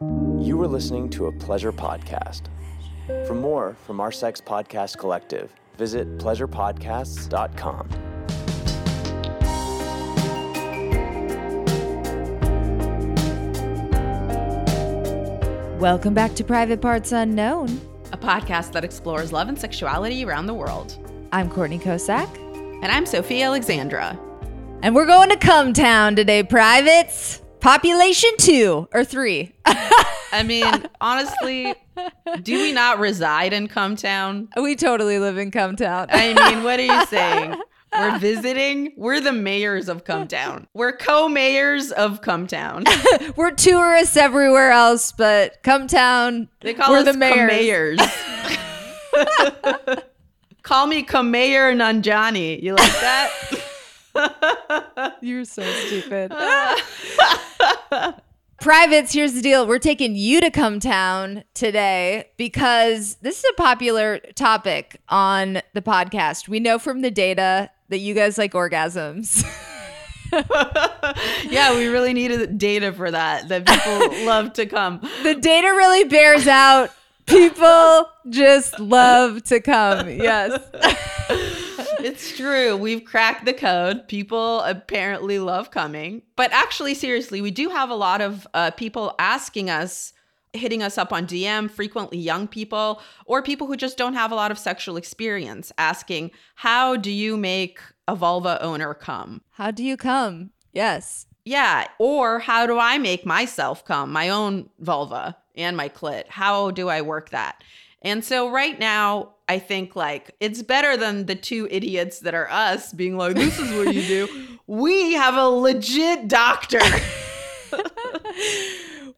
You are listening to a pleasure podcast. For more from our Sex Podcast Collective, visit pleasurepodcasts.com. Welcome back to Private Parts Unknown. a podcast that explores love and sexuality around the world. I'm Courtney Kocak, And I'm Sofiya Alexandra. and we're going to Come Town today, privates. Population two or three. I mean, honestly, do we not reside in Cumtown? we totally live in Come Town. I mean, what are you saying? We're visiting. We're the mayors of Cumtown. We're co-mayors of Cumtown. we're tourists everywhere else, but Come Town, They call we're us the mayors. mayors. call me co-mayor Nanjiani. You like that? You're so stupid. Privates, here's the deal. We're taking you to come town today because this is a popular topic on the podcast. We know from the data that you guys like orgasms. yeah, we really needed data for that. That people love to come. the data really bears out. People just love to come. Yes. it's true. We've cracked the code. People apparently love coming. But actually, seriously, we do have a lot of uh, people asking us, hitting us up on DM, frequently young people or people who just don't have a lot of sexual experience, asking, How do you make a vulva owner come? How do you come? Yes. Yeah. Or how do I make myself come, my own vulva and my clit? How do I work that? And so right now, I think like it's better than the two idiots that are us being like, this is what you do. we have a legit doctor.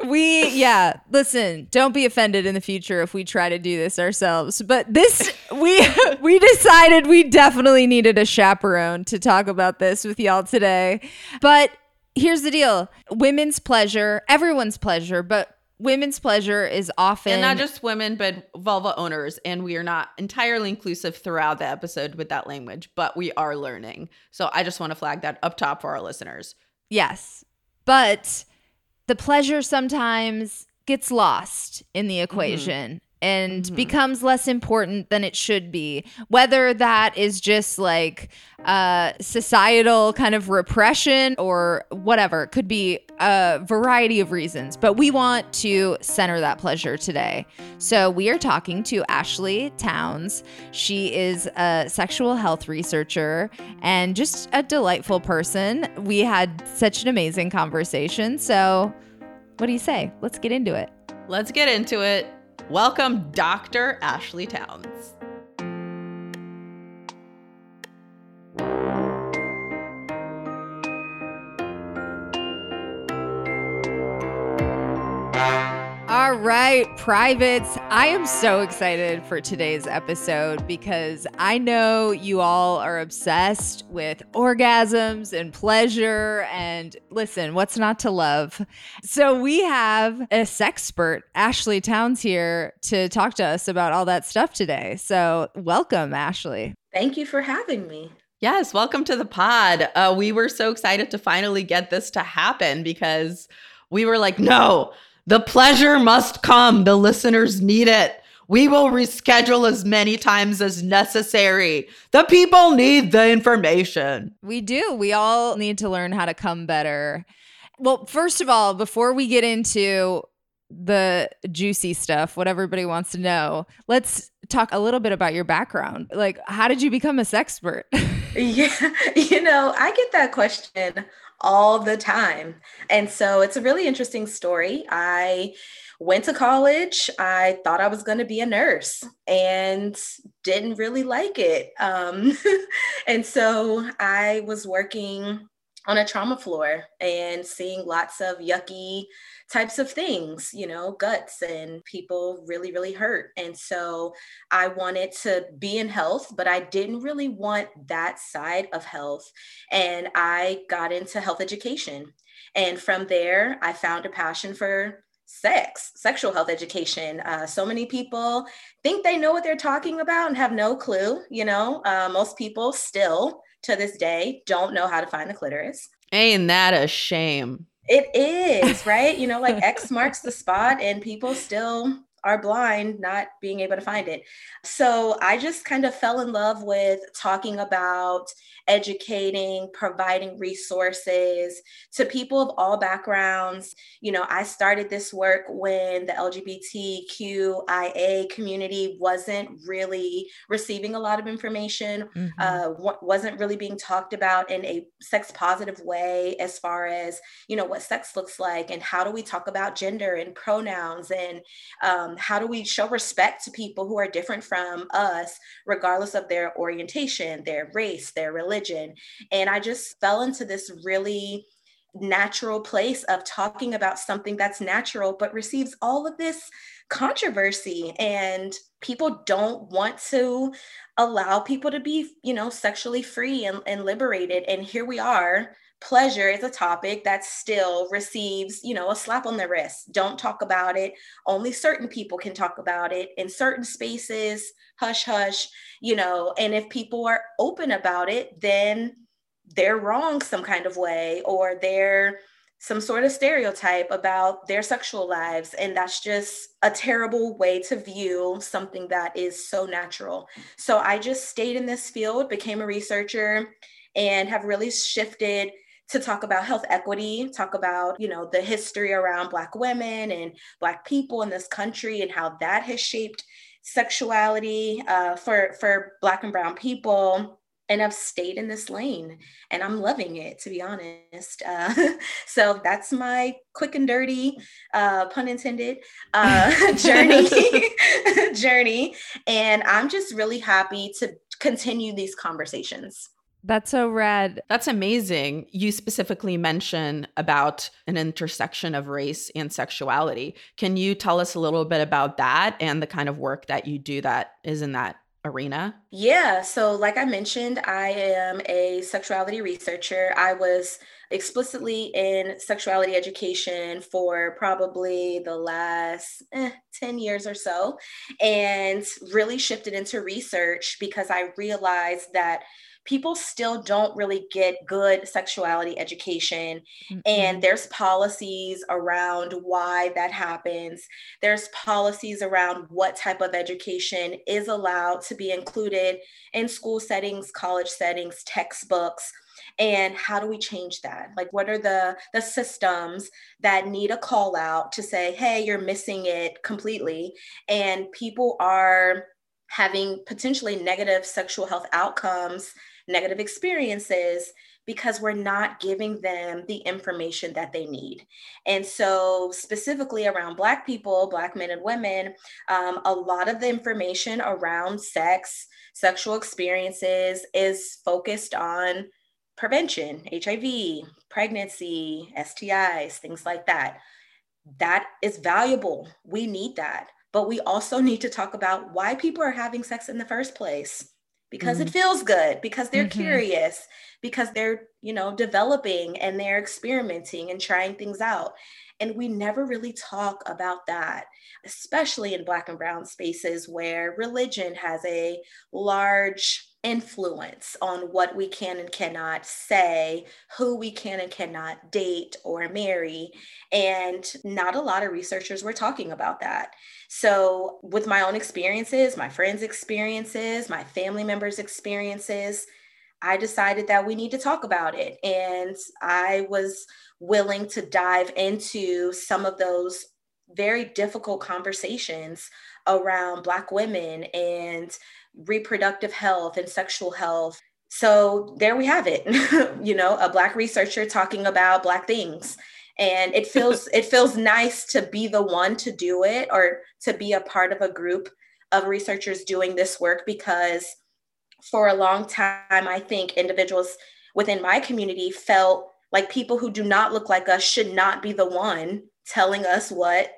we yeah listen don't be offended in the future if we try to do this ourselves but this we we decided we definitely needed a chaperone to talk about this with y'all today but here's the deal women's pleasure everyone's pleasure but women's pleasure is often and not just women, but vulva owners. And we are not entirely inclusive throughout the episode with that language, but we are learning. So I just want to flag that up top for our listeners. yes but the pleasure sometimes gets lost in the mm-hmm. equation and becomes less important than it should be. Whether that is just like uh societal kind of repression or whatever it could be a variety of reasons but we want to center that pleasure today. So we are talking to Ashley Townes. She is a sexual health researcher and just a delightful person. We had such an amazing conversation. So what do you say? Let's get into it. Let's get into it. Welcome, Dr. Ashley Townes. All right, privates. I am so excited for today's episode because I know you all are obsessed with orgasms and pleasure. And listen, what's not to love? So, we have a sexpert, Ashley Townes, here to talk to us about all that stuff today. So, welcome, Ashley. Thank you for having me. Yes, welcome to the pod. Uh, we were so excited to finally get this to happen because we were like, no, the pleasure must come. The listeners need it. We will reschedule as many times as necessary. The people need the information. We do. We all need to learn how to come better. Well, first of all, before we get into the juicy stuff, what everybody wants to know, let's talk a little bit about your background. Like, how did you become a sexpert? Yeah, you know, I get that question all the time. And so it's a really interesting story. I went to college. I thought I was going to be a nurse and didn't really like it. Um, and so I was working on a trauma floor and seeing lots of yucky types of things, you know, guts and people really, really hurt. And so I wanted to be in health, but I didn't really want that side of health. And I got into health education. And from there, I found a passion for sex, sexual health education. Uh, so many people think they know what they're talking about and have no clue. You know, uh, most people still to this day don't know how to find the clitoris. Ain't that a shame? It is, right? you know, like X marks the spot and people still are blind, not being able to find it. So I just kind of fell in love with talking about educating, providing resources to people of all backgrounds. You know, I started this work when the LGBTQIA community wasn't really receiving a lot of information, mm-hmm. uh, wasn't really being talked about in a sex positive way as far as, you know, what sex looks like and how do we talk about gender and pronouns and um, how do we show respect to people who are different from us, regardless of their orientation, their race, their religion. And I just fell into this really natural place of talking about something that's natural, but receives all of this controversy. And people don't want to allow people to be, you know, sexually free and, and liberated. And here we are pleasure is a topic that still receives you know a slap on the wrist don't talk about it only certain people can talk about it in certain spaces hush hush you know and if people are open about it then they're wrong some kind of way or they're some sort of stereotype about their sexual lives. And that's just a terrible way to view something that is so natural. So I just stayed in this field, became a researcher, and have really shifted to talk about health equity, talk about, you know, the history around Black women and Black people in this country and how that has shaped sexuality uh, for, for Black and Brown people. And I've stayed in this lane and I'm loving it, to be honest. Uh, so that's my quick and dirty, uh, pun intended, uh, journey. journey. And I'm just really happy to continue these conversations. That's so rad. That's amazing. You specifically mention about an intersection of race and sexuality. Can you tell us a little bit about that and the kind of work that you do that is in that arena? Yeah. So, like I mentioned, I am a sexuality researcher. I was explicitly in sexuality education for probably the last eh, 10 years or so, and really shifted into research because I realized that people still don't really get good sexuality education mm-hmm. and there's policies around why that happens there's policies around what type of education is allowed to be included in school settings college settings textbooks and how do we change that like what are the the systems that need a call out to say hey you're missing it completely and people are having potentially negative sexual health outcomes negative experiences because we're not giving them the information that they need. And so, specifically around Black people, Black men and women, um, a lot of the information around sex, sexual experiences is focused on prevention, HIV, pregnancy, STIs, things like that. That is valuable. We need that. But we also need to talk about why people are having sex in the first place because mm-hmm. it feels good because they're mm-hmm. curious because they're you know developing and they're experimenting and trying things out and we never really talk about that especially in black and brown spaces where religion has a large influence on what we can and cannot say, who we can and cannot date or marry. And not a lot of researchers were talking about that. So, with my own experiences, my friends' experiences, my family members' experiences, I decided that we need to talk about it. And I was willing to dive into some of those very difficult conversations around Black women and reproductive health and sexual health. So there we have it. you know, a black researcher talking about black things. And it feels it feels nice to be the one to do it or to be a part of a group of researchers doing this work because for a long time I think individuals within my community felt Like people who do not look like us should not be the one telling us what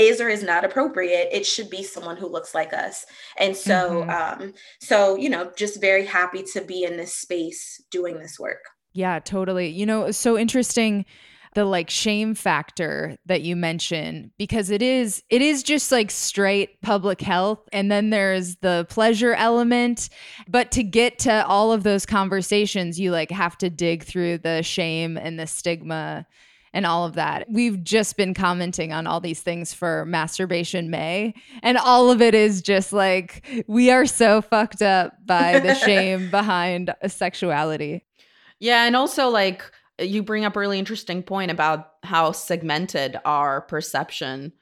is or is not appropriate it should be someone who looks like us. And so mm-hmm. um so you know just very happy to be in this space doing this work. Yeah totally. You know so interesting the like shame factor that you mention because it is it is just like straight public health and then there's the pleasure element. But to get to all of those conversations you like have to dig through the shame and the stigma and all of that. We've just been commenting on all these things for Masturbation May, and all of it is just like we are so fucked up by the shame behind sexuality. Yeah, and also like you bring up a really interesting point about how segmented our perception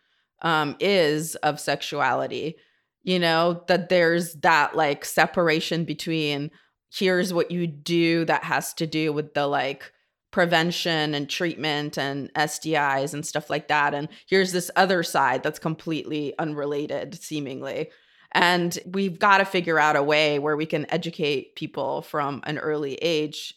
um, is of sexuality. You know, that there's that like separation between here's what you do that has to do with the like prevention and treatment and STIs and stuff like that. And here's this other side that's completely unrelated, seemingly. And we've got to figure out a way where we can educate people from an early age,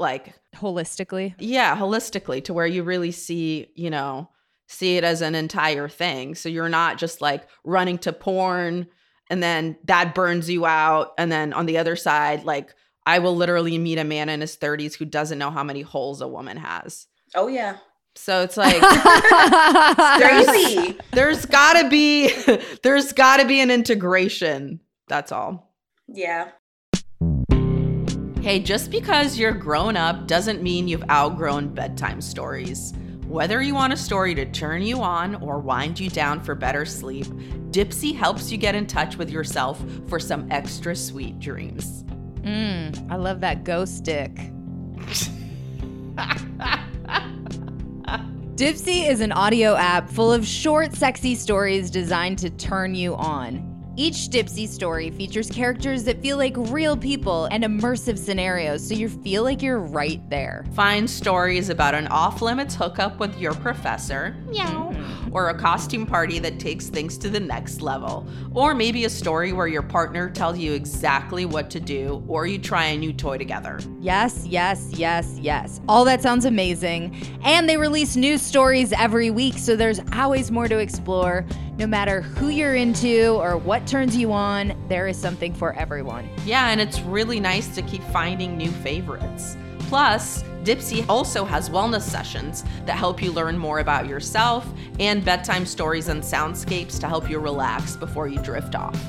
like holistically. Yeah, holistically, to where you really see, you know, see it as an entire thing. So you're not just like running to porn and then that burns you out. And then on the other side, like I will literally meet a man in his 30s who doesn't know how many holes a woman has. Oh yeah. So it's like crazy. There's gotta be there's gotta be an integration. That's all. Yeah. Hey, just because you're grown up doesn't mean you've outgrown bedtime stories. Whether you want a story to turn you on or wind you down for better sleep, Dipsea helps you get in touch with yourself for some extra sweet dreams. Mm, I love that ghost stick. Dipsea is an audio app full of short, sexy stories designed to turn you on. Each Dipsea story features characters that feel like real people and immersive scenarios, so you feel like you're right there. Find stories about an off limits hookup with your professor, meow, mm-hmm. Or a costume party that takes things to the next level, or maybe a story where your partner tells you exactly what to do, or you try a new toy together. Yes, yes, yes, yes. All that sounds amazing. And they release new stories every week, so there's always more to explore. No matter who you're into or what turns you on, there is something for everyone. Yeah, and it's really nice to keep finding new favorites. Plus, Dipsea also has wellness sessions that help you learn more about yourself and bedtime stories and soundscapes to help you relax before you drift off.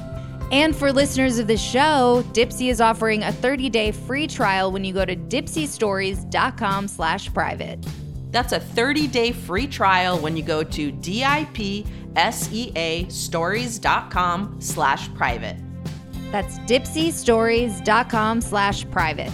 And for listeners of the show, Dipsea is offering a 30-day free trial when you go to dipseastories.com slash private. That's a 30-day free trial when you go to DIP seastories.com slash private. That's dipseastories.com slash private.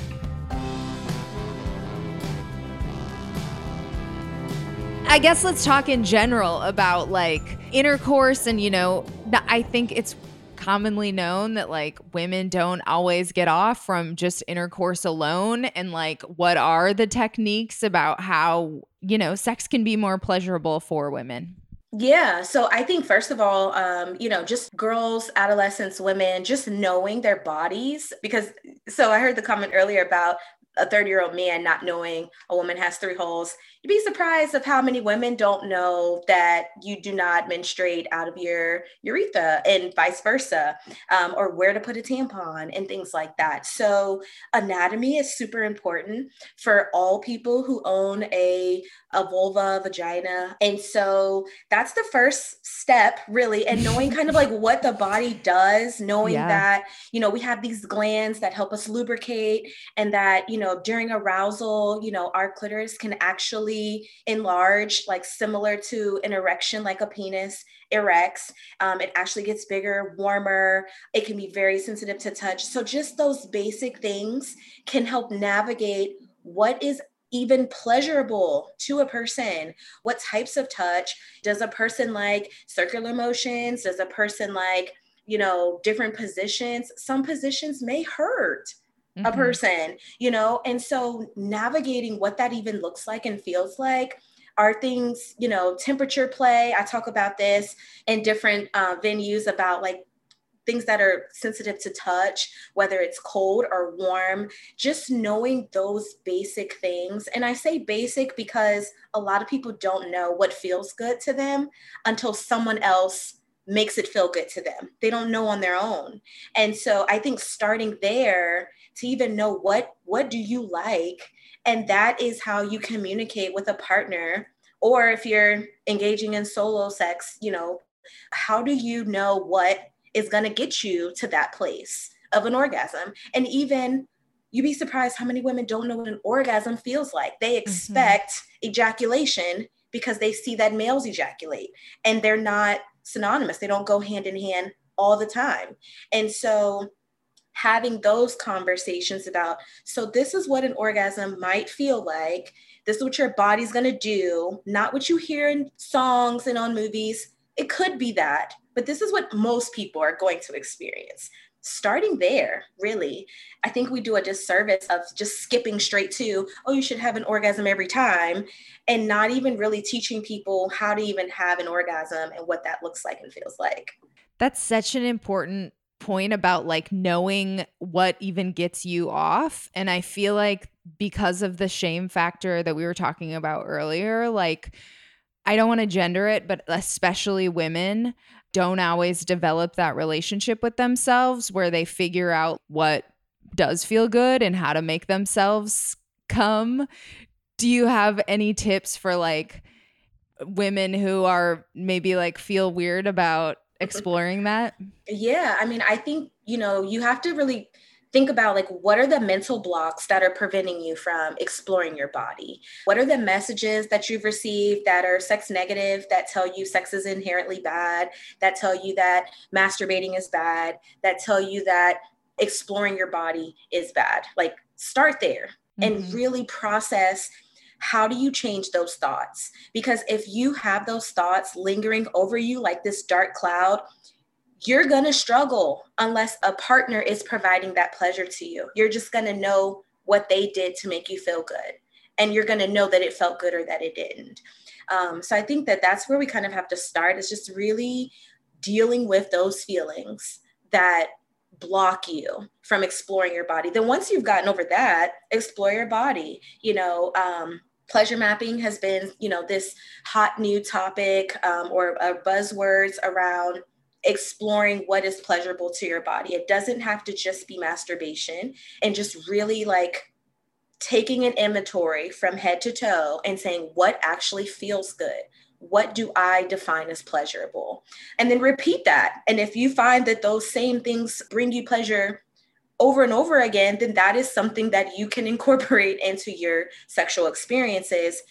I guess let's talk in general about like intercourse and you know I think it's commonly known that like women don't always get off from just intercourse alone and like what are the techniques about how you know sex can be more pleasurable for women yeah. So I think, first of all, um, you know, just girls, adolescents, women, just knowing their bodies. Because, so I heard the comment earlier about a 30 year old man not knowing a woman has three holes you'd be surprised of how many women don't know that you do not menstruate out of your urethra and vice versa, um, or where to put a tampon and things like that. So anatomy is super important for all people who own a, a vulva, vagina. And so that's the first step really. And knowing kind of like what the body does, knowing yeah. that, you know, we have these glands that help us lubricate and that, you know, during arousal, you know, our clitoris can actually enlarge, like similar to an erection, like a penis erects. Um, it actually gets bigger, warmer. It can be very sensitive to touch. So, just those basic things can help navigate what is even pleasurable to a person? What types of touch? Does a person like circular motions? Does a person like, you know, different positions? Some positions may hurt mm-hmm. a person, you know? And so navigating what that even looks like and feels like are things, you know, temperature play. I talk about this in different uh, venues about like things that are sensitive to touch, whether it's cold or warm, just knowing those basic things. And I say basic because a lot of people don't know what feels good to them until someone else makes it feel good to them. They don't know on their own. And so I think starting there to even know what what do you like and that is how you communicate with a partner or if you're engaging in solo sex, you know, how do you know what is going to get you to that place of an orgasm. And even you'd be surprised how many women don't know what an orgasm feels like. They mm-hmm. expect mm-hmm. ejaculation because they see that males ejaculate and they're not synonymous. They don't go hand in hand all the time. And so having those conversations about so this is what an orgasm might feel like this is what your body's going to do not what you hear in songs and on movies it could be that but this is what most people are going to experience. Starting there, really, I think we do a disservice of just skipping straight to, oh, you should have an orgasm every time, and not even really teaching people how to even have an orgasm and what that looks like and feels like. That's such an important point about like knowing what even gets you off. And I feel like because of the shame factor that we were talking about earlier, like, I don't want to gender it, but especially women don't always develop that relationship with themselves where they figure out what does feel good and how to make themselves come. Do you have any tips for like women who are maybe like feel weird about exploring that? Yeah, I mean, I think, you know, you have to really think about like what are the mental blocks that are preventing you from exploring your body what are the messages that you've received that are sex negative that tell you sex is inherently bad that tell you that masturbating is bad that tell you that exploring your body is bad like start there mm-hmm. and really process how do you change those thoughts because if you have those thoughts lingering over you like this dark cloud you're going to struggle unless a partner is providing that pleasure to you. You're just going to know what they did to make you feel good. And you're going to know that it felt good or that it didn't. Um, so I think that that's where we kind of have to start is just really dealing with those feelings that block you from exploring your body. Then once you've gotten over that, explore your body. You know, um, pleasure mapping has been, you know, this hot new topic um, or uh, buzzwords around exploring what is pleasurable to your body. It doesn't have to just be masturbation and just really like taking an inventory from head to toe and saying what actually feels good. What do I define as pleasurable? And then repeat that. And if you find that those same things bring you pleasure over and over again, then that is something that you can incorporate into your sexual experiences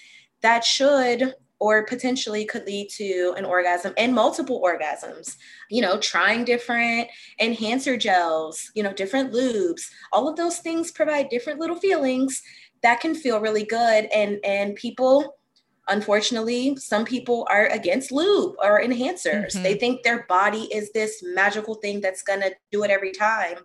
that should or potentially could lead to an orgasm and multiple orgasms. You know, trying different enhancer gels, you know, different lubes, all of those things provide different little feelings that can feel really good and and people unfortunately some people are against lube or enhancers mm-hmm. they think their body is this magical thing that's going to do it every time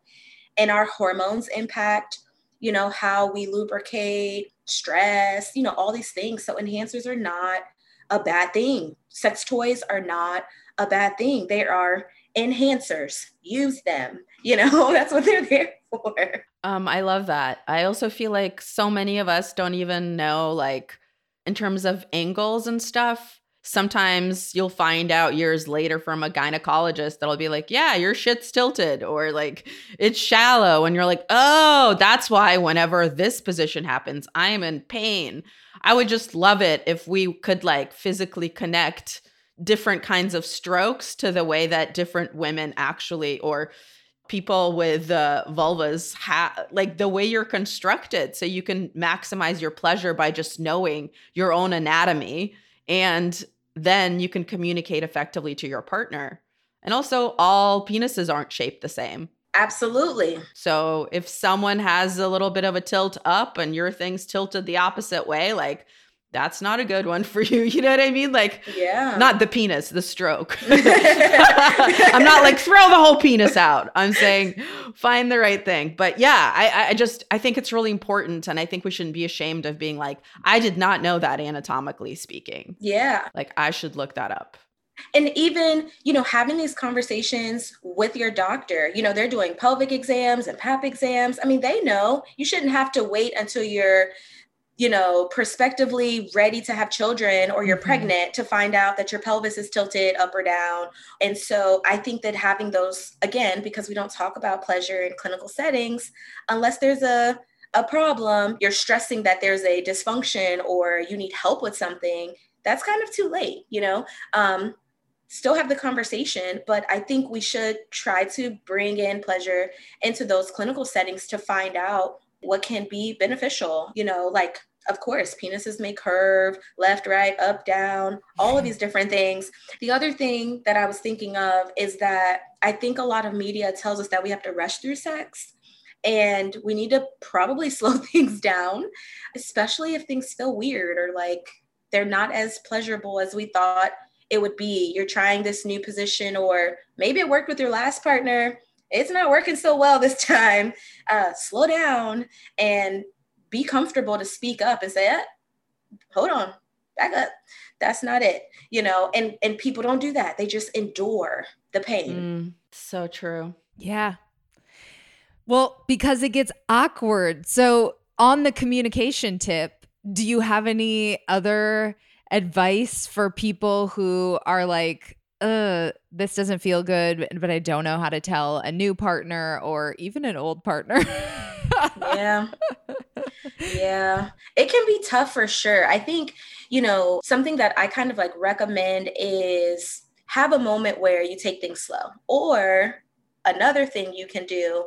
and our hormones impact you know how we lubricate stress you know all these things so enhancers are not a bad thing. Sex toys are not a bad thing. They are enhancers. Use them. You know, that's what they're there for. Um, I love that. I also feel like so many of us don't even know, like, in terms of angles and stuff. Sometimes you'll find out years later from a gynecologist that'll be like, Yeah, your shit's tilted, or like it's shallow. And you're like, Oh, that's why whenever this position happens, I am in pain. I would just love it if we could like physically connect different kinds of strokes to the way that different women actually or people with uh, vulvas have like the way you're constructed so you can maximize your pleasure by just knowing your own anatomy and then you can communicate effectively to your partner and also all penises aren't shaped the same Absolutely. So if someone has a little bit of a tilt up and your thing's tilted the opposite way, like that's not a good one for you. You know what I mean? Like, yeah, not the penis, the stroke. I'm not like throw the whole penis out. I'm saying find the right thing. But yeah, I, I just I think it's really important, and I think we shouldn't be ashamed of being like, I did not know that anatomically speaking. Yeah, like I should look that up. and even you know having these conversations with your doctor you know they're doing pelvic exams and pap exams i mean they know you shouldn't have to wait until you're you know prospectively ready to have children or you're mm-hmm. pregnant to find out that your pelvis is tilted up or down and so i think that having those again because we don't talk about pleasure in clinical settings unless there's a a problem you're stressing that there's a dysfunction or you need help with something that's kind of too late you know um, still have the conversation, but I think we should try to bring in pleasure into those clinical settings to find out what can be beneficial. You know, like, of course, penises may curve left, right, up, down, all of these different things. The other thing that I was thinking of is that I think a lot of media tells us that we have to rush through sex. And we need to probably slow things down, especially if things feel weird or like they're not as pleasurable as we thought it would be you're trying this new position or maybe it worked with your last partner it's not working so well this time uh, slow down and be comfortable to speak up and say eh, hold on back up. That's not it you know? And and people don't do that. They just endure the pain. Mm, so true. Yeah. Well because it gets awkward. So on the communication tip do you have any other advice for people who are like, uh, this doesn't feel good, but I don't know how to tell a new partner or even an old partner. yeah. Yeah. It can be tough for sure. I think, you know, something that I kind of like recommend is have a moment where you take things slow. Or another thing you can do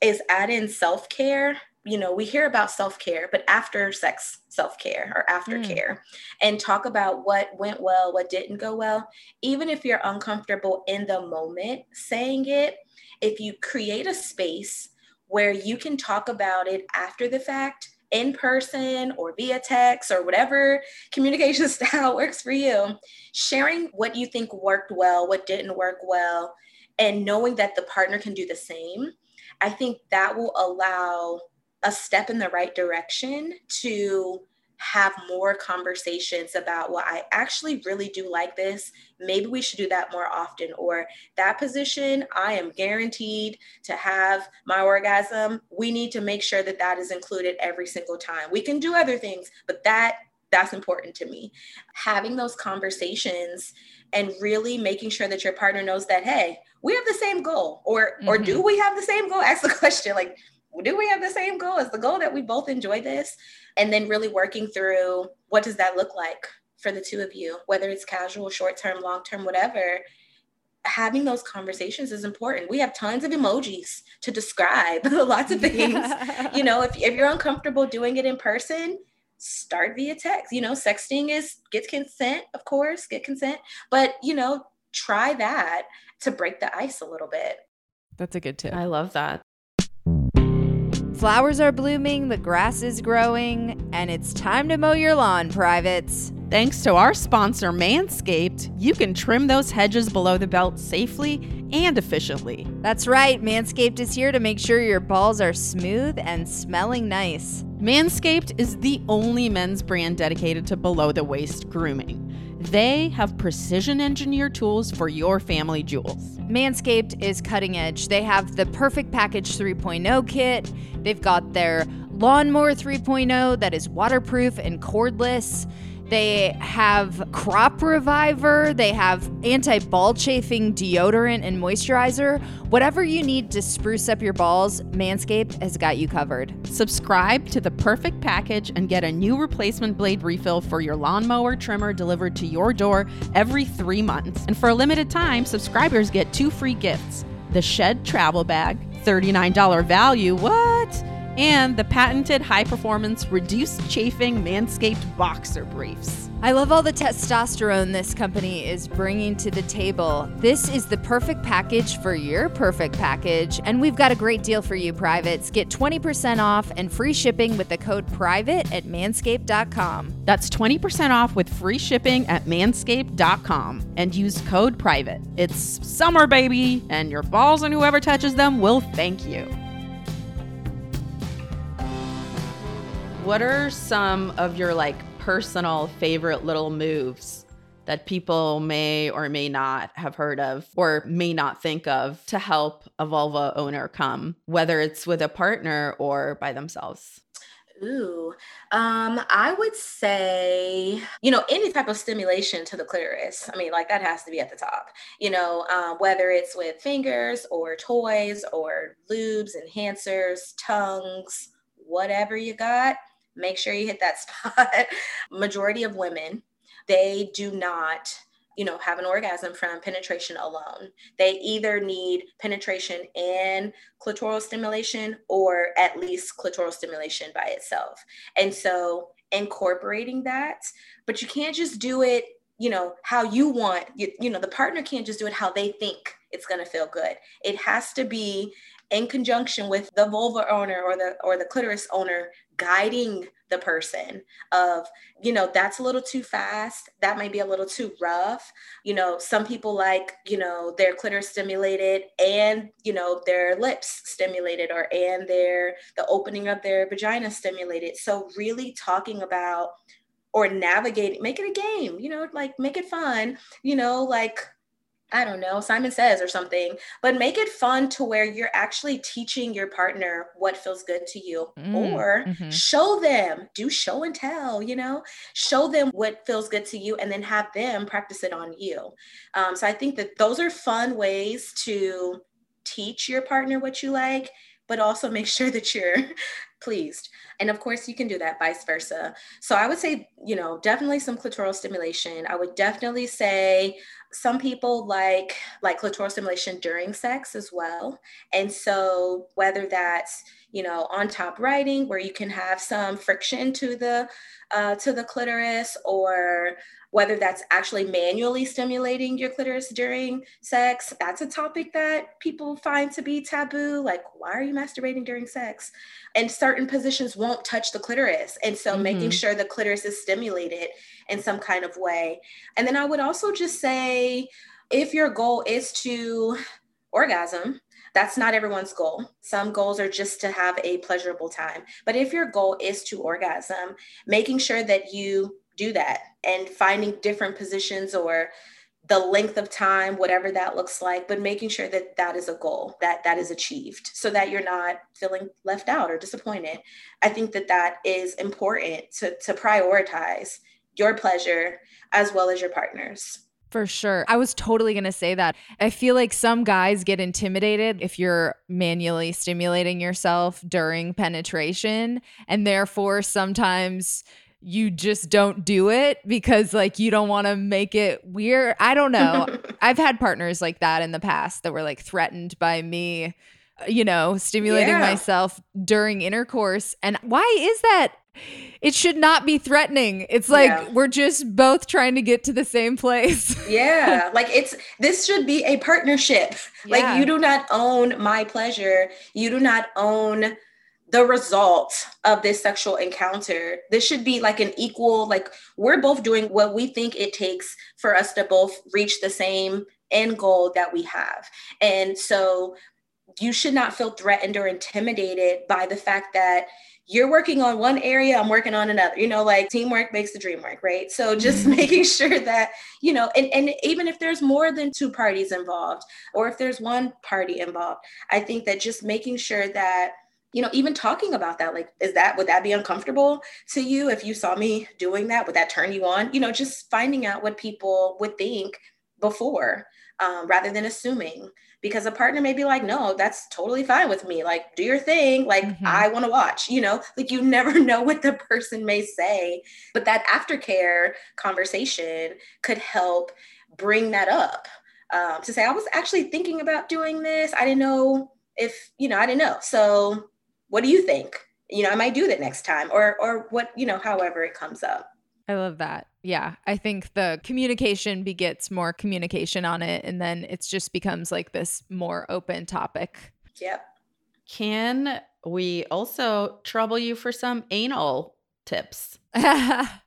is add in self care you know, we hear about self care, but after sex self care or aftercare, mm. and talk about what went well, what didn't go well. Even if you're uncomfortable in the moment saying it, if you create a space where you can talk about it after the fact, in person or via text or whatever communication style works for you, sharing what you think worked well, what didn't work well, and knowing that the partner can do the same, I think that will allow a step in the right direction to have more conversations about well i actually really do like this maybe we should do that more often or that position i am guaranteed to have my orgasm we need to make sure that that is included every single time we can do other things but that that's important to me having those conversations and really making sure that your partner knows that hey we have the same goal or mm-hmm. or do mm-hmm. we have the same goal ask the question like do we have the same goal? Is the goal that we both enjoy this? And then really working through what does that look like for the two of you, whether it's casual, short term, long term, whatever. Having those conversations is important. We have tons of emojis to describe lots of things. you know, if, if you're uncomfortable doing it in person, start via text. You know, sexting is get consent, of course, get consent, but you know, try that to break the ice a little bit. That's a good tip. I love that. Flowers are blooming, the grass is growing, and it's time to mow your lawn, privates. Thanks to our sponsor, Manscaped, you can trim those hedges below the belt safely and efficiently. That's right, Manscaped is here to make sure your balls are smooth and smelling nice. Manscaped is the only men's brand dedicated to below the waist grooming. They have precision engineered tools for your family jewels. Manscaped is cutting edge. They have the Perfect Package 3.0 kit, they've got their Lawnmower 3.0 that is waterproof and cordless. They have Crop Reviver. They have anti ball chafing deodorant and moisturizer. Whatever you need to spruce up your balls, Manscaped has got you covered. Subscribe to the perfect package and get a new replacement blade refill for your lawnmower trimmer delivered to your door every three months. And for a limited time, subscribers get two free gifts the Shed Travel Bag, $39 value. What? And the patented high performance reduced chafing Manscaped boxer briefs. I love all the testosterone this company is bringing to the table. This is the perfect package for your perfect package, and we've got a great deal for you, privates. Get 20% off and free shipping with the code PRIVATE at manscaped.com. That's 20% off with free shipping at manscaped.com and use code PRIVATE. It's summer, baby, and your balls and whoever touches them will thank you. What are some of your like personal favorite little moves that people may or may not have heard of or may not think of to help a vulva owner come, whether it's with a partner or by themselves? Ooh, um, I would say, you know, any type of stimulation to the clitoris. I mean, like that has to be at the top, you know, um, whether it's with fingers or toys or lubes, enhancers, tongues, whatever you got, make sure you hit that spot. Majority of women, they do not you know, have an orgasm from penetration alone. They either need penetration and clitoral stimulation or at least clitoral stimulation by itself. And so incorporating that, but you can't just do it, you know, how you want, you, you know, the partner can't just do it how they think it's going to feel good. It has to be in conjunction with the vulva owner or the or the clitoris owner guiding the person of you know that's a little too fast. That might be a little too rough. You know some people like you know their clitoris stimulated and you know their lips stimulated or and their the opening of their vagina stimulated. So really talking about or navigating make it a game you know like make it fun you know like I don't know, Simon Says or something, but make it fun to where you're actually teaching your partner what feels good to you mm, or mm-hmm. show them, do show and tell, you know, show them what feels good to you and then have them practice it on you. Um, so I think that those are fun ways to teach your partner what you like, but also make sure that you're pleased. And of course, you can do that vice versa. So I would say, you know, definitely some clitoral stimulation. I would definitely say some people like like clitoral stimulation during sex as well and so whether that's you know on top riding where you can have some friction to the uh, to the clitoris or whether that's actually manually stimulating your clitoris during sex that's a topic that people find to be taboo like why are you masturbating during sex and certain positions won't touch the clitoris and so mm-hmm. making sure the clitoris is stimulated in some kind of way. And then I would also just say if your goal is to orgasm, that's not everyone's goal. Some goals are just to have a pleasurable time. But if your goal is to orgasm, making sure that you do that and finding different positions or the length of time whatever that looks like but making sure that that is a goal that that is achieved so that you're not feeling left out or disappointed i think that that is important to to prioritize your pleasure as well as your partner's. For sure. I was totally going to say that. I feel like some guys get intimidated if you're manually stimulating yourself during penetration. And therefore, sometimes you just don't do it because, like, you don't want to make it weird. I don't know. I've had partners like that in the past that were like threatened by me, you know, stimulating yeah. myself during intercourse. And why is that? it should not be threatening. It's like yeah. we're just both trying to get to the same place. yeah. Like it's this should be a partnership. Yeah. Like you do not own my pleasure. You do not own the result of this sexual encounter. This should be like an equal, like we're both doing what we think it takes for us to both reach the same end goal that we have. And so you should not feel threatened or intimidated by the fact that you're working on one area, I'm working on another. You know, like teamwork makes the dream work, right? So just mm-hmm. making sure that, you know, and, and even if there's more than two parties involved, or if there's one party involved, I think that just making sure that you know even talking about that like is that would that be uncomfortable to you if you saw me doing that would that turn you on you know just finding out what people would think before um, rather than assuming because a partner may be like, no, that's totally fine with me. Like, do your thing. Like, mm-hmm. I want to watch, you know, like you never know what the person may say. But that aftercare conversation could help bring that up um, to say, I was actually thinking about doing this. I didn't know if, you know, I didn't know. So what do you think? You know, I might do that next time or, or what, you know, however it comes up. I love that. Yeah. I think the communication begets more communication on it. And then it just becomes like this more open topic. Yep. Can we also trouble you for some anal tips?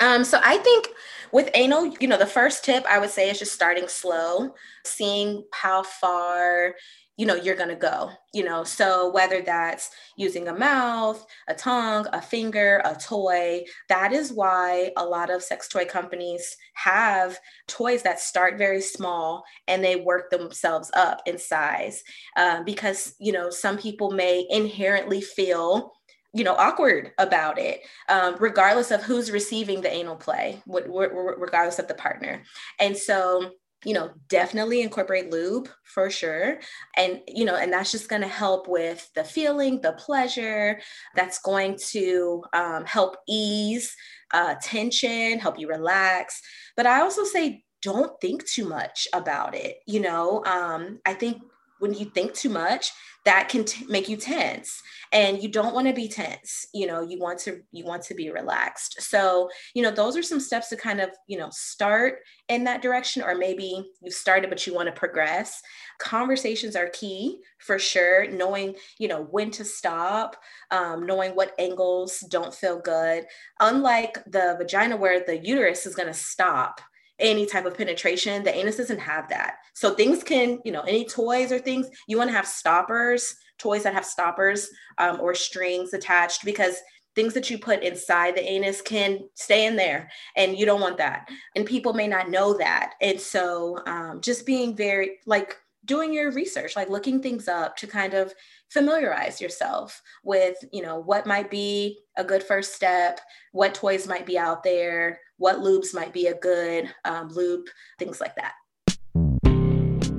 Um, so I think with anal, you know, the first tip I would say is just starting slow, seeing how far you know you're going to go you know? So whether that's using a mouth a tongue a finger a toy that is why a lot of sex toy companies have toys that start very small and they work themselves up in size uh, because you know some people may inherently feel you know awkward about it um, regardless of who's receiving the anal play regardless of the partner. And so you know definitely incorporate lube for sure. And you know and that's just going to help with the feeling the pleasure. That's going to um, help ease uh, tension help you relax. But i also say don't think too much about it you know? Um, i think when you think too much that can t- make you tense. And you don't want to be tense you know you want to you want to be relaxed. So you know those are some steps to kind of you know start in that direction or maybe you started but you want to progress. Conversations are key for sure. Knowing you know when to stop um, knowing what angles don't feel good. Unlike the vagina where the uterus is going to stop any type of penetration. The anus doesn't have that. So things can, you know, any toys or things, you want to have stoppers, toys that have stoppers um, or strings attached because things that you put inside the anus can stay in there and you don't want that. And people may not know that. And so um, just being very like doing your research, like looking things up to kind of familiarize yourself with, you know, what might be a good first step, what toys might be out there, what loops might be a good um, lube, things like that.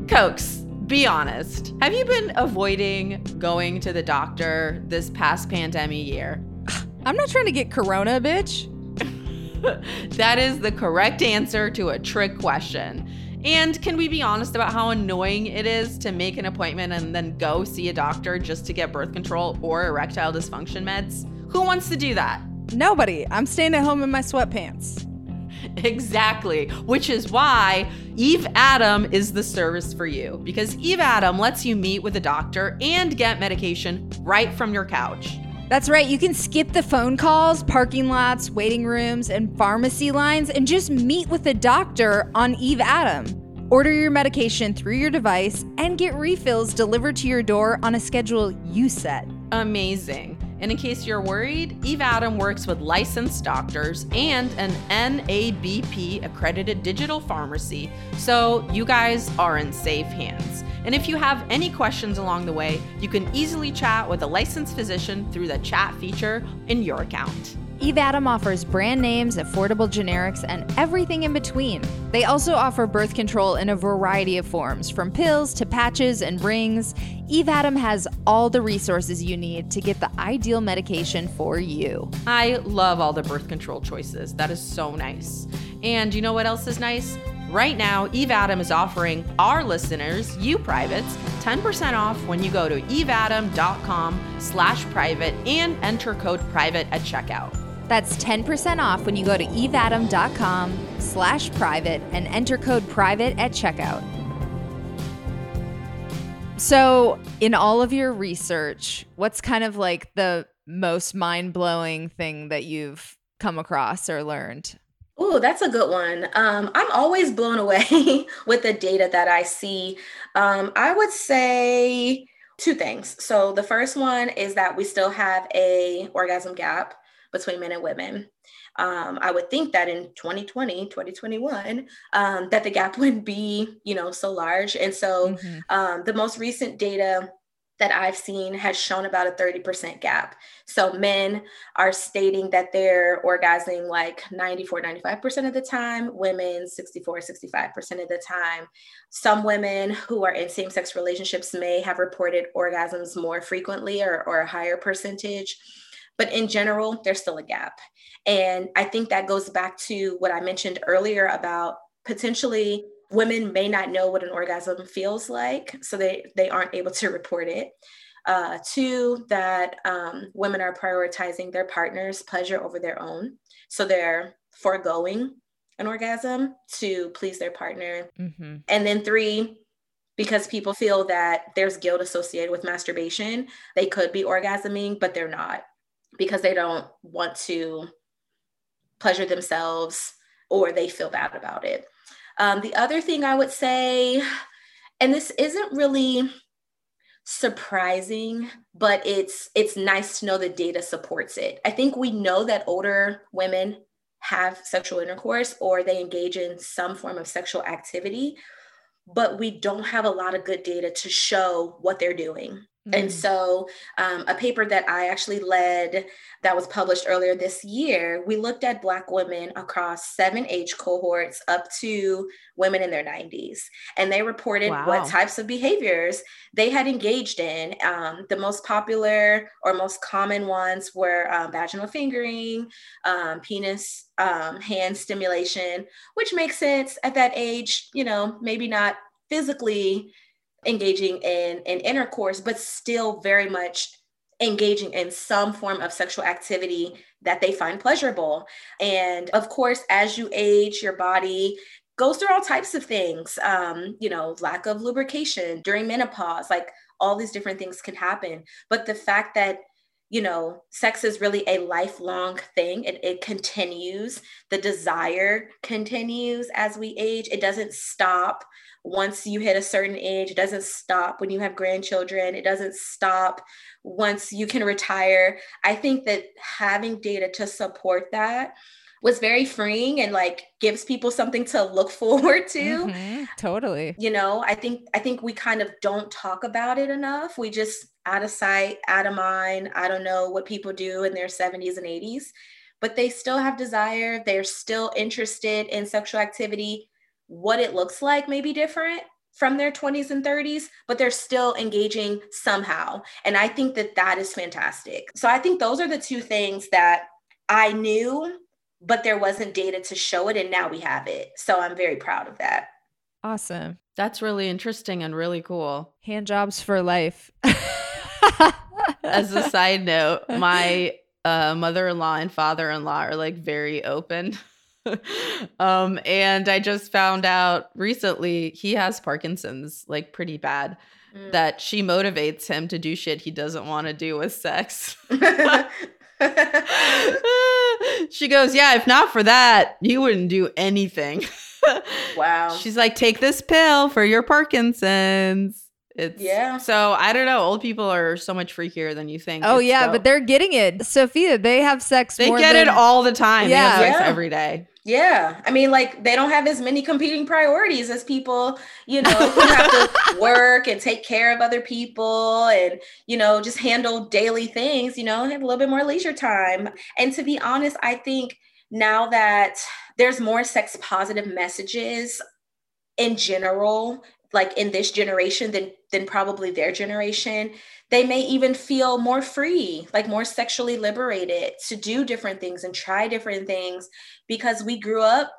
Cokes, be honest. Have you been avoiding going to the doctor this past pandemic year? I'm not trying to get corona, bitch. that is the correct answer to a trick question. And can we be honest about how annoying it is to make an appointment and then go see a doctor just to get birth control or erectile dysfunction meds? Who wants to do that? Nobody. I'm staying at home in my sweatpants. Exactly, which is why Eve Adam is the service for you because Eve Adam lets you meet with a doctor and get medication right from your couch. That's right, you can skip the phone calls, parking lots, waiting rooms, and pharmacy lines and just meet with a doctor on Eve Adam. Order your medication through your device and get refills delivered to your door on a schedule you set. Amazing. And in case you're worried, Eve Adam works with licensed doctors and an NABP accredited digital pharmacy, so you guys are in safe hands. And if you have any questions along the way, you can easily chat with a licensed physician through the chat feature in your account. Eve Adam offers brand names, affordable generics, and everything in between. They also offer birth control in a variety of forms, from pills to patches and rings. Eve Adam has all the resources you need to get the ideal medication for you. I love all the birth control choices. That is so nice. And you know what else is nice? Right now, Eve Adam is offering our listeners, you privates, 10% off when you go to eveadam.com slash private and enter code private at checkout. That's 10% off when you go to eveadam.com slash private and enter code private at checkout. So, in all of your research, what's kind of like the most mind blowing thing that you've come across or learned? Oh, that's a good one. Um, I'm always blown away with the data that I see. Um, I would say two things. So the first one is that we still have a orgasm gap between men and women. Um, I would think that in 2020, 2021, um, that the gap wouldn't be, you know, so large. And so mm-hmm. um, the most recent data that I've seen has shown about a 30% gap. So men are stating that they're orgasming like 94, 95% of the time, women 64, 65% of the time. Some women who are in same sex relationships may have reported orgasms more frequently or, or a higher percentage. But in general, there's still a gap. And I think that goes back to what I mentioned earlier about potentially women may not know what an orgasm feels like, so they, they aren't able to report it. Uh, two, that um, women are prioritizing their partner's pleasure over their own. So they're foregoing an orgasm to please their partner. Mm-hmm. And then three, because people feel that there's guilt associated with masturbation, they could be orgasming, but they're not because they don't want to pleasure themselves or they feel bad about it. Um, the other thing I would say, and this isn't really surprising but it's it's nice to know the data supports it. I think we know that older women have sexual intercourse or they engage in some form of sexual activity but we don't have a lot of good data to show what they're doing and mm. so, um, a paper that I actually led that was published earlier this year, we looked at Black women across seven age cohorts up to women in their 90s. And they reported wow. what types of behaviors they had engaged in. Um, the most popular or most common ones were um, vaginal fingering, um, penis um, hand stimulation, which makes sense at that age, you know, maybe not physically engaging in, in intercourse, but still very much engaging in some form of sexual activity that they find pleasurable. And of course, as you age, your body goes through all types of things, um, you know, lack of lubrication during menopause, like all these different things can happen. But the fact that you know, sex is really a lifelong thing and it continues. The desire continues as we age. It doesn't stop once you hit a certain age. It doesn't stop when you have grandchildren. It doesn't stop once you can retire. I think that having data to support that was very freeing and like gives people something to look forward to. Mm-hmm, totally. You know, I think I think we kind of don't talk about it enough. We just out of sight, out of mind. I don't know what people do in their 70s and 80s, but they still have desire. They're still interested in sexual activity what it looks like may be different from their 20s and 30s, but they're still engaging somehow. And I think that that is fantastic. So I think those are the two things that I knew, but there wasn't data to show it. And now we have it. So I'm very proud of that. Awesome. That's really interesting and really cool. Hand jobs for life. As a side note, my uh, mother in law and father in law are like very open um, and I just found out recently he has Parkinson's, like pretty bad. Mm. That she motivates him to do shit he doesn't want to do with sex. she goes, Yeah, if not for that, you wouldn't do anything. wow. She's like, Take this pill for your Parkinson's. It's yeah. So I don't know. Old people are so much freakier than you think. Oh it's yeah, dope. but they're getting it. Sofiya, they have sex. They get than- it all the time. Yeah. yeah. every day. Yeah. I mean, like they don't have as many competing priorities as people, you know, who have to work and take care of other people and, you know, just handle daily things, you know, and have a little bit more leisure time. And to be honest, I think now that there's more sex positive messages in general like in this generation than than probably their generation they may even feel more free like more sexually liberated to do different things and try different things because we grew up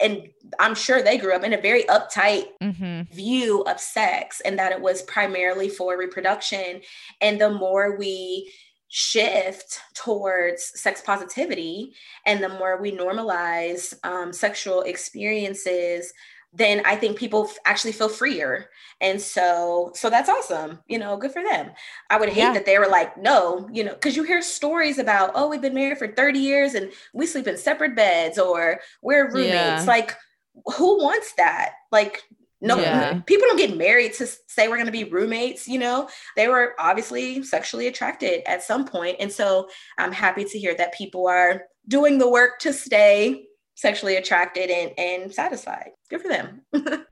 and i'm sure they grew up in a very uptight mm-hmm. view of sex and that it was primarily for reproduction and the more we shift towards sex positivity and the more we normalize um, sexual experiences then I think people actually feel freer. And so, so that's awesome. You know, good for them. I would hate yeah. that they were like, no, you know, because you hear stories about, oh, we've been married for 30 years and we sleep in separate beds or we're roommates. Yeah. Like, who wants that? Like, no, yeah. people don't get married to say we're going to be roommates. You know, they were obviously sexually attracted at some point. And so I'm happy to hear that people are doing the work to stay sexually attracted and, and satisfied. Good for them.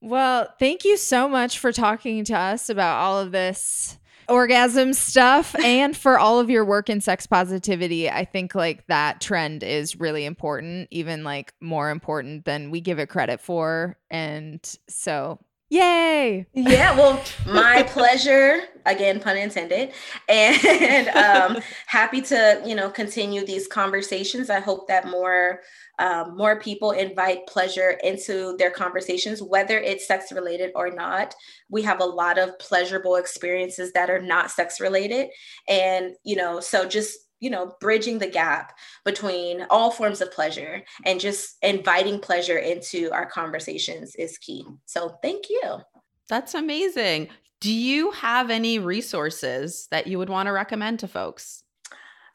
well, thank you so much for talking to us about all of this orgasm stuff and for all of your work in sex positivity. I think like that trend is really important, even like more important than we give it credit for. And so Yay! Yeah, well, my pleasure. Again, pun intended. And um, happy to you know continue these conversations. I hope that more um, more people invite pleasure into their conversations, whether it's sex related or not. We have a lot of pleasurable experiences that are not sex related, and you know, so just you know, bridging the gap between all forms of pleasure and just inviting pleasure into our conversations is key. So thank you. That's amazing. Do you have any resources that you would want to recommend to folks?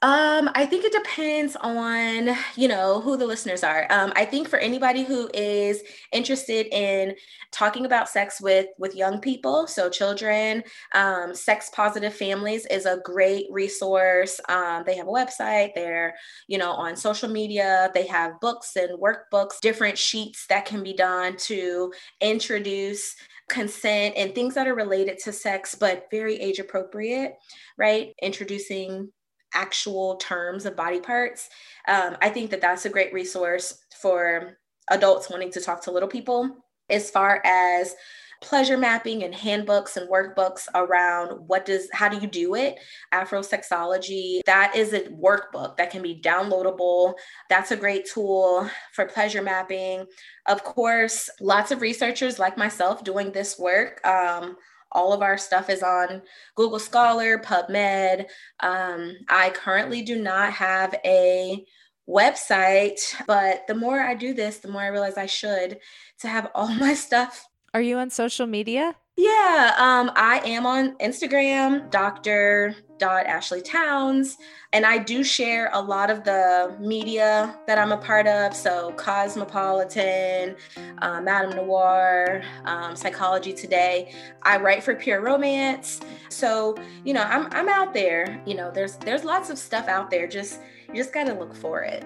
Um, I think it depends on, you know, who the listeners are. Um, I think for anybody who is interested in talking about sex with with young people, so children, um, sex positive families is a great resource. Um, they have a website. They're, you know, on social media. They have books and workbooks, different sheets that can be done to introduce consent and things that are related to sex, but very age appropriate, right? Introducing actual terms of body parts. Um, I think that that's a great resource for adults wanting to talk to little people. As far as pleasure mapping and handbooks and workbooks around what does how do you do it afrosexology that is a workbook that can be downloadable that's a great tool for pleasure mapping of course lots of researchers like myself doing this work um, all of our stuff is on Google Scholar, PubMed. Um, I currently do not have a website, but the more I do this, the more I realize I should to have all my stuff. Are you on social media? Yeah, um, I am on Instagram, Dr. Ashley Townes, and I do share a lot of the media that I'm a part of. So, Cosmopolitan, uh, MadameNoire, um, Psychology Today. I write for Pure Romance, so you know I'm I'm out there. You know, there's there's lots of stuff out there. Just you just got to look for it.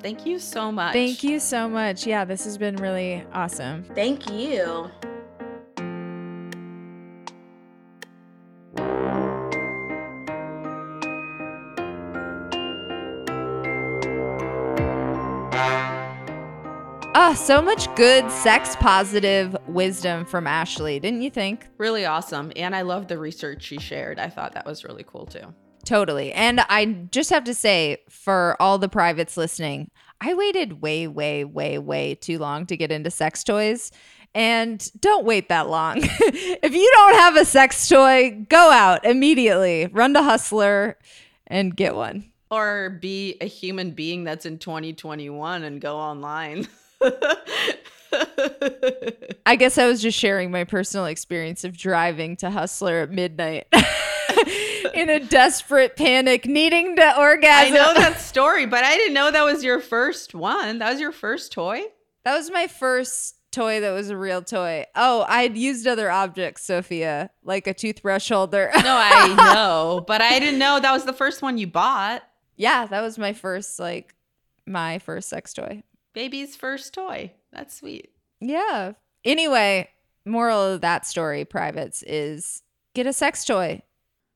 Thank you so much. Thank you so much. Yeah, this has been really awesome. Thank you. So much good sex positive wisdom from Ashley, didn't you think? Really awesome. And I love the research she shared. I thought that was really cool too. Totally. And I just have to say, for all the privates listening, I waited way, way, way, way too long to get into sex toys. And don't wait that long. if you don't have a sex toy, go out immediately, run to Hustler and get one. Or be a human being that's in 2021 and go online. I guess I was just sharing my personal experience of driving to Hustler at midnight in a desperate panic, needing to orgasm. I know that story, but I didn't know that was your first one. That was your first toy? That was my first toy that was a real toy. Oh, I had used other objects, Sofiya, like a toothbrush holder. no, I know, but I didn't know that was the first one you bought. Yeah, that was my first, like, my first sex toy. Baby's first toy. That's sweet. Yeah. Anyway, moral of that story, privates, is get a sex toy.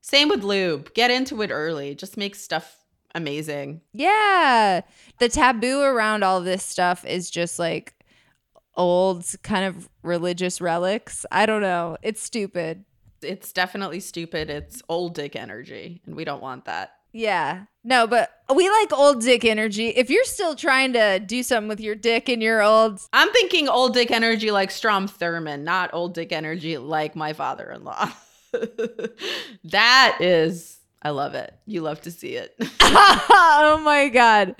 Same with lube. Get into it early. Just make stuff amazing. Yeah. The taboo around all this stuff is just like old kind of religious relics. I don't know. It's stupid. It's definitely stupid. It's old dick energy, and we don't want that. Yeah. No, but we like old dick energy. If you're still trying to do something with your dick and you're old, I'm thinking old dick energy like Strom Thurmond, not old dick energy like my father in law. that is, I love it. You love to see it. oh my God.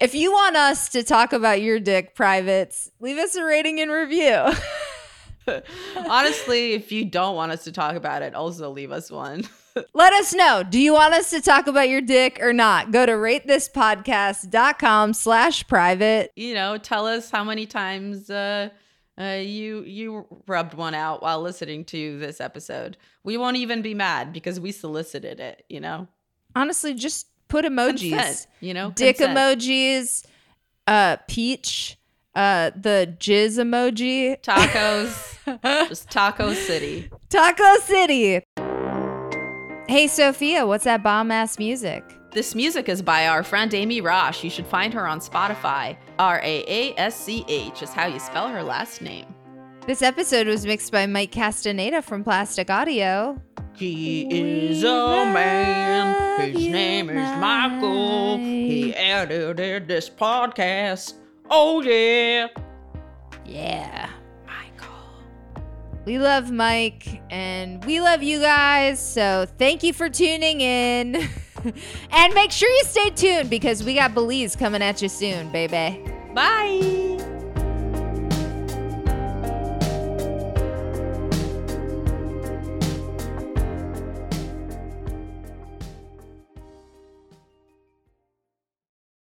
If you want us to talk about your dick privates, leave us a rating and review. Honestly, if you don't want us to talk about it, also leave us one. Let us know. Do you want us to talk about your dick or not? Go to ratethispodcast.com slash private. You know, tell us how many times uh, uh, you you rubbed one out while listening to this episode. We won't even be mad because we solicited it, you know? Honestly, just put emojis. Consent, you know? Dick Consent. emojis, uh, peach, uh, the jizz emoji. Tacos. just Taco City. Taco City. Hey, Sofiya, what's that bomb ass music? This music is by our friend Amy Raasch. You should find her on Spotify. R A A S C H is how you spell her last name. This episode was mixed by Mike Castaneda from Plastic Audio. He is a man. His name is Michael. He edited this podcast. Oh, yeah. Yeah. We love Mike and we love you guys. So thank you for tuning in. and make sure you stay tuned because we got Belize coming at you soon, baby. Bye.